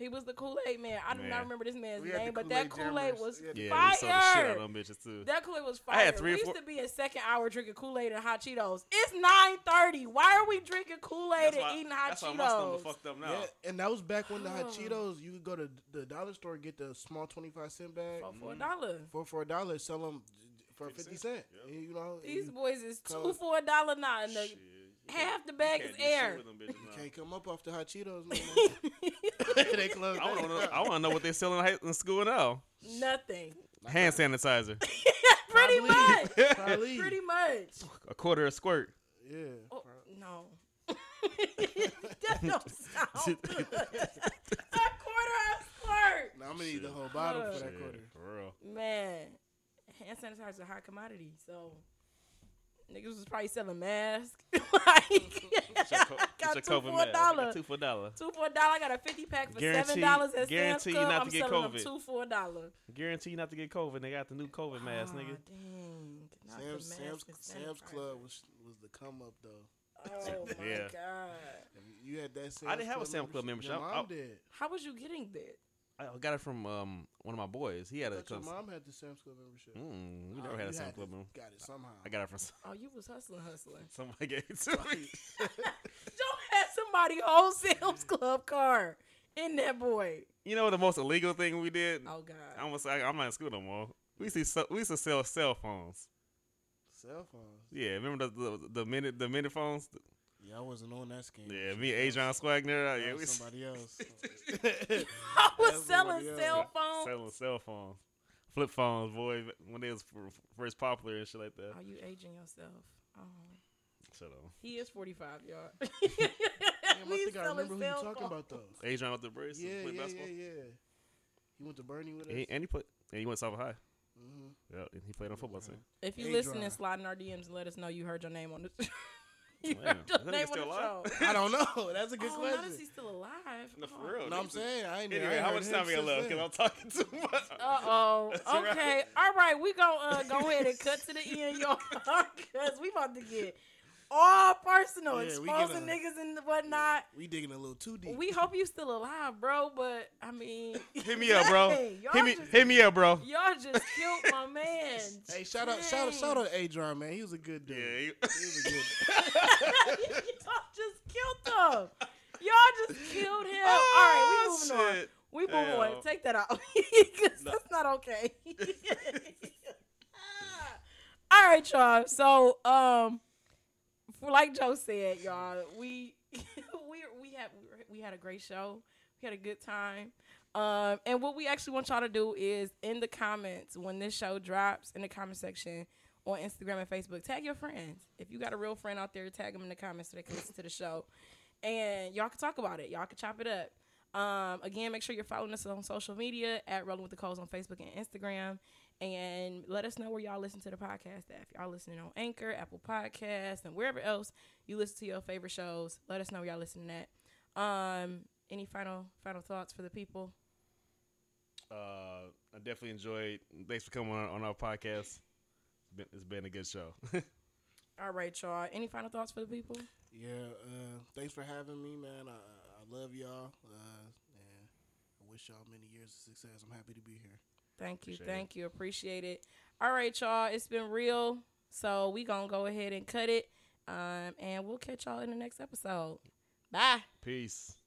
He was the Kool Aid man. I do Man. not remember this man's We name, but that Kool-Aid Kool Aid jammers. was We had Yeah, we the shit fire. out bitches too. That Kool Aid was fire. I had three or we used to be in second hour drinking Kool Aid and hot Cheetos. It's nine thirty. Why are we drinking Kool Aid and why, eating hot that's why my stomach Cheetos? fucked up now. Yeah, and that was back when the hot. Cheetos, you could go to the dollar store get the small 25 cent bag For mm-hmm. for a dollar. for for a dollar, sell them for 50 50 cent. cent. Yep. You know, These you boys is two Color. for a dollar now, and the, Shit, you half the bag is can't do shit air. with them bitches can't come up off the hot Cheetos. They closed. I want to know. I want to know what they're selling in high- in school now. Nothing. Hand sanitizer, Pretty Probably. much. Probably. Pretty much. a quarter a squirt. Yeah. Oh, no. that don't sound good. a quarter of squirt. Now I'm gonna need the whole bottle for that quarter. for real. Man, hand sanitizer is a high commodity, so niggas was probably selling masks. like, Get your, co- got get your two COVID for a mask. Dollar. Two for a dollar. Two for a dollar. I got a fifty pack for Guarantee- seven dollars at Sam's guarantee you Club. not I'm to get selling them COVID. two for a dollar. Guarantee you not to get COVID. They got the new COVID mask, Ah, nigga. Dang. Not Sam's Sam's Sam's. Club was was the come up though. Oh my Yeah. god. You had that. Sam's I didn't have a Sam's Club membership. Your I- mom I- did. How was you getting that? I got it from um one of my boys. He had I a. thought your mom had the Sam's Club membership. Mm, we Oh, never had a Sam's had Club it. member. Got it somehow. I got it from s- Oh, you was hustling, hustling. somebody gave it to me. Joe had somebody whole Sam's Club car in that boy. You know the most illegal thing we did? Oh God. I almost I, I'm not in school no more. We used to sell, we used to sell cell phones. Cell phones. Yeah, remember the the, the minute the minute phones? Yeah, I wasn't on that scheme. Yeah, me, Adrian Swagner. That Yeah, we somebody else. I was selling else. cell phones. selling cell phones, flip phones, boy, when they was f- first popular and shit like that. Are you aging yourself? Oh, Shut up. he is forty five, y'all. Damn, I think I remember who you cell talking phones. about though. Adrian with the brace. Yeah, played yeah, basketball. yeah, yeah. He went to Bernie with us. He, and he put and he went South High. hmm Yeah, and he played on football team. If you Hey, listen and slide in our DMs and let us know you heard your name on the you Damn. heard your That nigga name still alive? I don't know. That's a good oh, now question. is he still alive? No, for real. No, I'm saying I ain't. I Anyway, how much time we got left? Because I'm talking too much. Uh oh. That's right. Okay. All right. We gonna uh, go ahead and cut to the end, y'all, because we about to get all personal, Yeah, we exposing gonna- niggas and whatnot. We digging a little too deep. We hope you still alive, bro. But I mean, Hit me up, bro. Dang, hit me, just- hit me up, bro. Y'all just killed my man. hey, shout out, shout out, shout out, to Adrian, man. He was a good dude. Yeah, he you- was a good. y'all just killed him. Y'all just killed him. All right, we moving on. We moving Hell. on. Take that out. 'Cause No. that's not okay. All right, y'all. So, um, for like Joe said, y'all, we we we had we had a great show. We had a good time. Um, and what we actually want y'all to do is in the comments when this show drops in the comment section on Instagram and Facebook, tag your friends. If you got a real friend out there, tag them in the comments so they can listen to the show, and y'all can talk about it. Y'all can chop it up. Um, again, make sure you're following us on social media at Rolling with the Coles on Facebook and Instagram. And let us know where y'all listen to the podcast at. If y'all listening on Anchor, Apple Podcasts, and wherever else you listen to your favorite shows, let us know where y'all listening at. Um, any final final thoughts for the people? Uh, I definitely enjoyed. Thanks for coming on, on our podcast. It's been, it's been a good show. All right, y'all. Any final thoughts for the people? Yeah, uh, thanks for having me, man. I, I love y'all. Uh, and I wish y'all many years of success. I'm happy to be here. Thank you. Appreciate thank you. Appreciate it. All right, y'all. It's been real. So we gonna go ahead and cut it. Um, and we'll catch y'all in the next episode. Bye. Peace.